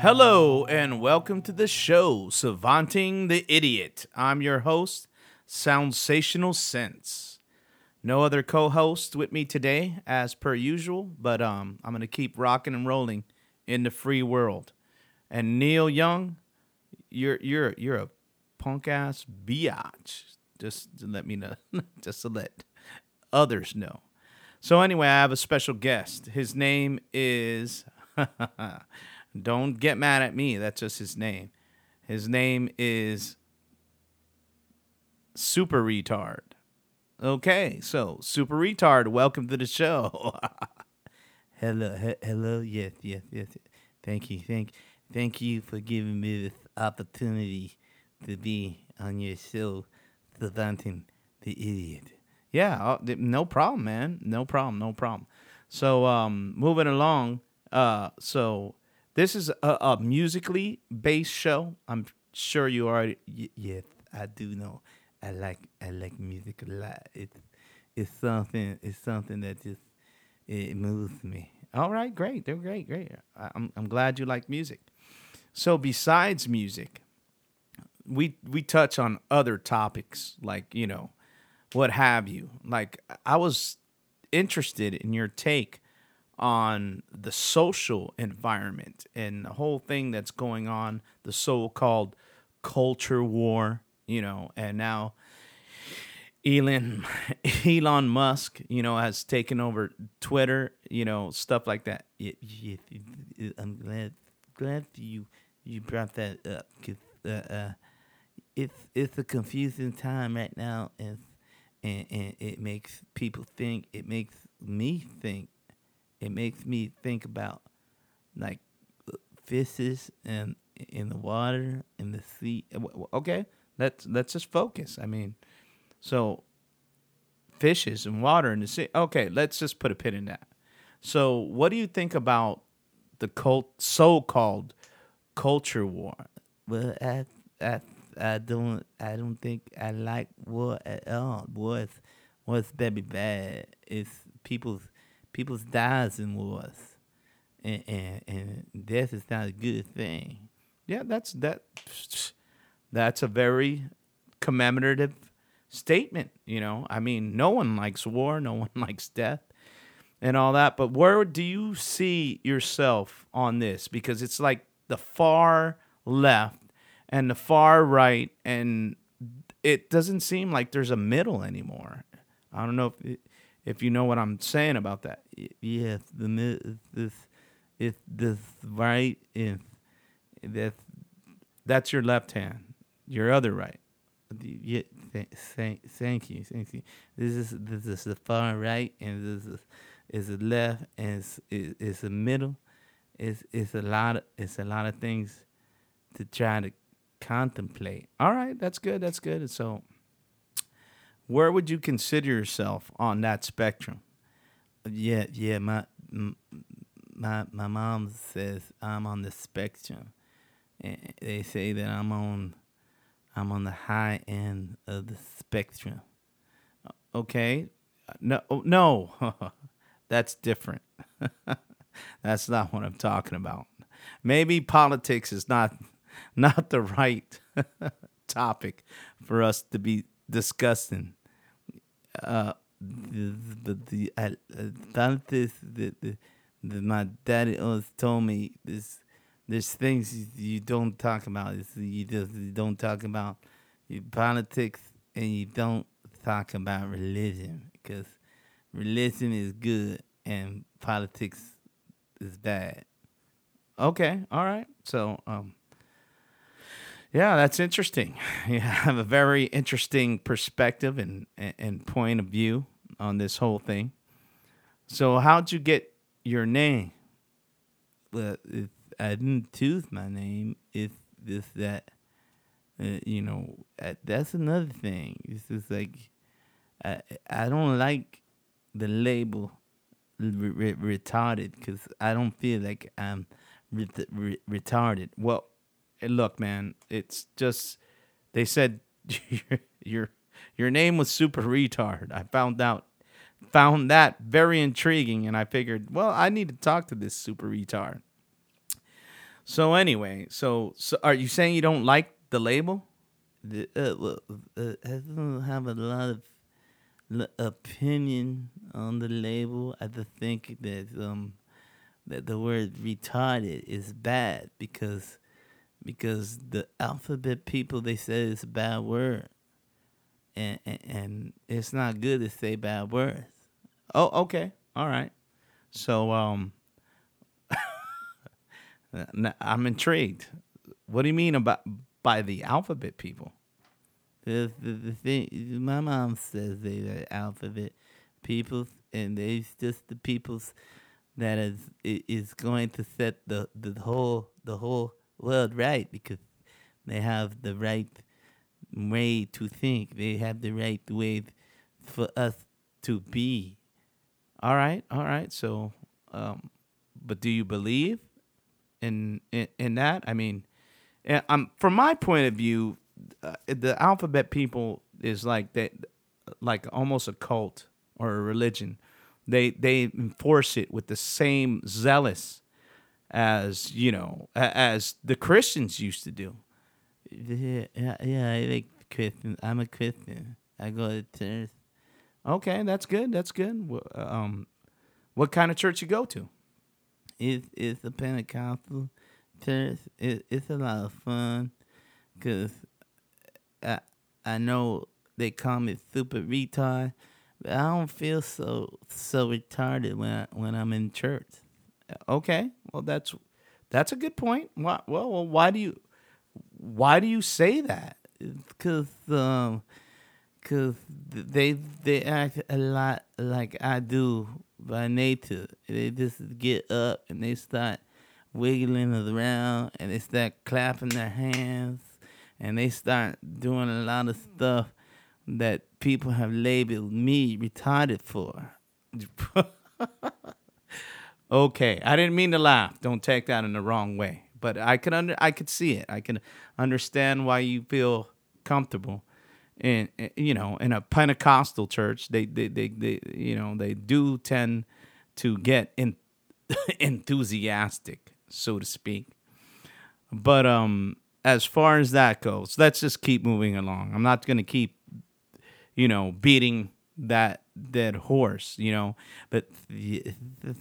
Hello and welcome to the show, Savanting the Idiot. I'm your host, Sensational Sense. No other co-host with me today, as per usual, but um, I'm gonna keep rocking and rolling in the free world. And Neil Young, you're you're you're a punk ass biatch. Just to let me know, just to let others know. So anyway, I have a special guest. His name is. Don't get mad at me. That's just his name. His name is Super Retard. Okay, so Super Retard, welcome to the show. hello, he- hello, yes, yes, yes. Thank you, thank, thank you for giving me this opportunity to be on your show, Savanting the Idiot. Yeah, uh, no problem, man. No problem, no problem. So, um, moving along, uh, so this is a, a musically based show. I'm sure you. Y- yes, I do know. I like I like music a lot. It's it's something. It's something that just it moves me. All right, great. They're great, great. I, I'm I'm glad you like music. So besides music, we we touch on other topics like you know what have you. Like I was interested in your take on the social environment and the whole thing that's going on, the so-called culture war, you know, and now Elon Elon Musk, you know, has taken over Twitter, you know, stuff like that. I'm glad glad you you brought that up because uh, uh, it's it's a confusing time right now, and and and it makes people think. It makes me think. It makes me think about like fishes and in the water in the sea. Okay, let's let's just focus. I mean, so fishes and water in the sea. Okay, let's just put a pin in that. So, what do you think about the cult, so-called culture war? Well, I, I, I don't, I don't think I like war at all. War, Wars, wars very bad. It's people's, people's dies in wars, and, and and death is not a good thing. Yeah, that's that. That's a very commemorative statement. You know, I mean, no one likes war, no one likes death, and all that. But where do you see yourself on this? Because it's like the far left and the far right, and it doesn't seem like there's a middle anymore. I don't know if it, if you know what I'm saying about that. Yes, the this if this right if that's that's your left hand, your other right. Yeah, thank, thank, thank you, thank you. This is this is the far right, and this is is the left, and it's, it's the middle. It's it's a lot of it's a lot of things to try to contemplate. All right, that's good. That's good. So, where would you consider yourself on that spectrum? Yeah, yeah. My my my mom says I'm on the spectrum. And they say that I'm on I'm on the high end of the spectrum. Okay. No oh, no. That's different. That's not what I'm talking about. Maybe politics is not not the right topic for us to be discussing. Uh, the the the, uh, this the, the, the my daddy always told me this there's things you don't talk about. It's, you just you don't talk about politics and you don't talk about religion because religion is good and politics is bad. Okay, all right. So, um, yeah, that's interesting. You have a very interesting perspective and, and point of view on this whole thing. So, how'd you get your name? Well, I didn't choose my name. It's just that, uh, you know, uh, that's another thing. It's just like, I, I don't like the label re- re- retarded because I don't feel like I'm re- re- retarded. Well, look, man, it's just they said your your name was super retard. I found out found that very intriguing, and I figured, well, I need to talk to this super retard. So anyway, so so are you saying you don't like the label? The, uh, well, uh, I don't have a lot of opinion on the label. I just think that um that the word retarded is bad because because the alphabet people they say it's a bad word. And, and and it's not good to say bad words. Oh, okay. All right. So um I'm intrigued. What do you mean about by the alphabet people? The, the, the thing, my mom says they are alphabet people and they just the peoples that is is going to set the, the whole the whole world right because they have the right way to think. They have the right way for us to be. All right. All right. So um but do you believe in in, in that? I mean, eh, um from my point of view, uh, the alphabet people is like that like almost a cult or a religion. They they enforce it with the same zealous as, you know, as the Christians used to do. Yeah, yeah, I like Christian. I'm a Christian. I go to church. Okay, that's good. That's good. Um what kind of church you go to? It's it's a Pentecostal church. It, it's a lot of fun because I I know they call me super retard, but I don't feel so so retarded when I, when I'm in church. Okay, well that's that's a good point. Why, well, well, why do you why do you say that? Cause um, cause they they act a lot like I do by nature. They just get up and they start wiggling around and they start clapping their hands and they start doing a lot of stuff that people have labeled me retarded for. Okay, I didn't mean to laugh. Don't take that in the wrong way. But I could under I could see it. I can understand why you feel comfortable in in- you know in a Pentecostal church. They they they, they you know they do tend to get in, enthusiastic, so to speak. But um, as far as that goes, let's just keep moving along. I'm not gonna keep you know beating that dead horse. You know, but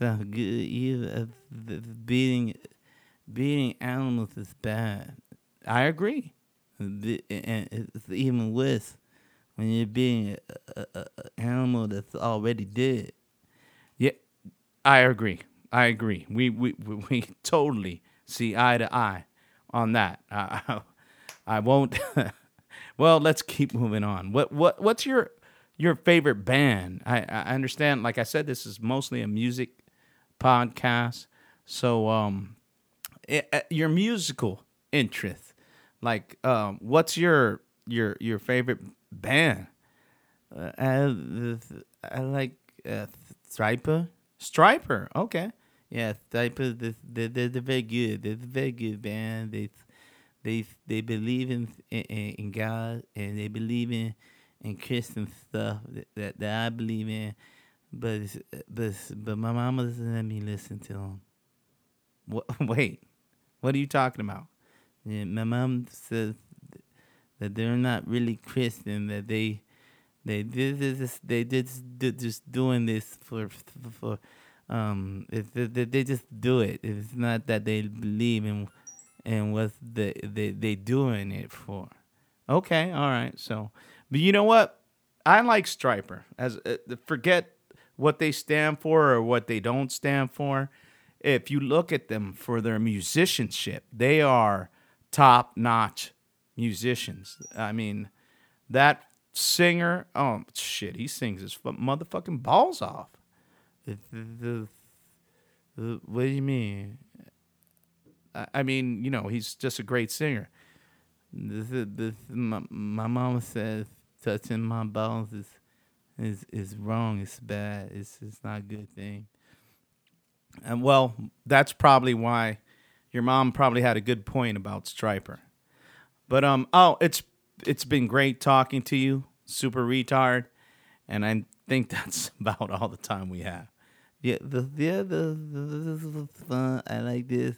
not. Uh, the- the Beating, beating animals is bad. I agree. The- And even worse when you're beating an animal that's already dead. Yeah, I agree. I agree. We we we, we totally see eye to eye on that. I, I won't. well, let's keep moving on. What what what's your your favorite band? I I understand. Like I said, this is mostly a music podcast. So um, eh, eh, your musical interest, like um, what's your your your favorite band? Uh, I, I like uh, Stryper. Stryper. Okay. Yeah, Stryper. They're, they're, they're very good. They're very good band. They they they believe in in, in God and they believe in in Christian stuff that, that, that I believe in. But but but my mama doesn't let me listen to them. What, wait, what are you talking about? Yeah, my mom says that they're not really Christian. That they they did this. They just they're just doing this for for, um. It's, they, just do it. It's not that they believe in in what they they they doing it for. Okay, all right. So, but you know what? I like Stryper. As uh, forget what they stand for or what they don't stand for. If you look at them for their musicianship, they are top notch musicians. I mean, that singer, oh shit, he sings his motherfucking balls off. It's, uh, what do you mean? I, mean, you know, he's just a great singer. Is this. My, my mom says touching my balls is is is wrong. It's bad. It's it's not a good thing. And well, that's probably why your mom probably had a good point about Stryper. But um oh, it's it's been great talking to you, super retard, and I think that's about all the time we have. Yeah, the yeah the, the this was fun. I like this.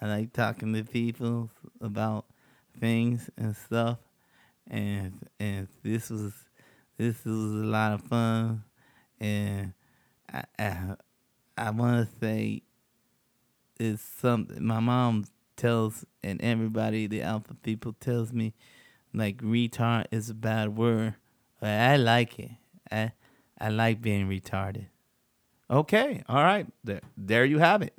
I like talking to people about things and stuff. And and this was this was a lot of fun. And I I, I want to say it's something my mom tells and everybody the alpha people tells me like retard is a bad word. But I like it. I I like being retarded. Okay, all right. There, there you have it.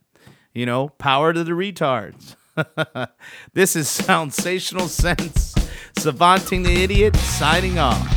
You know, power to the retards. this is Sensational Sense, Savanting the Idiot, signing off.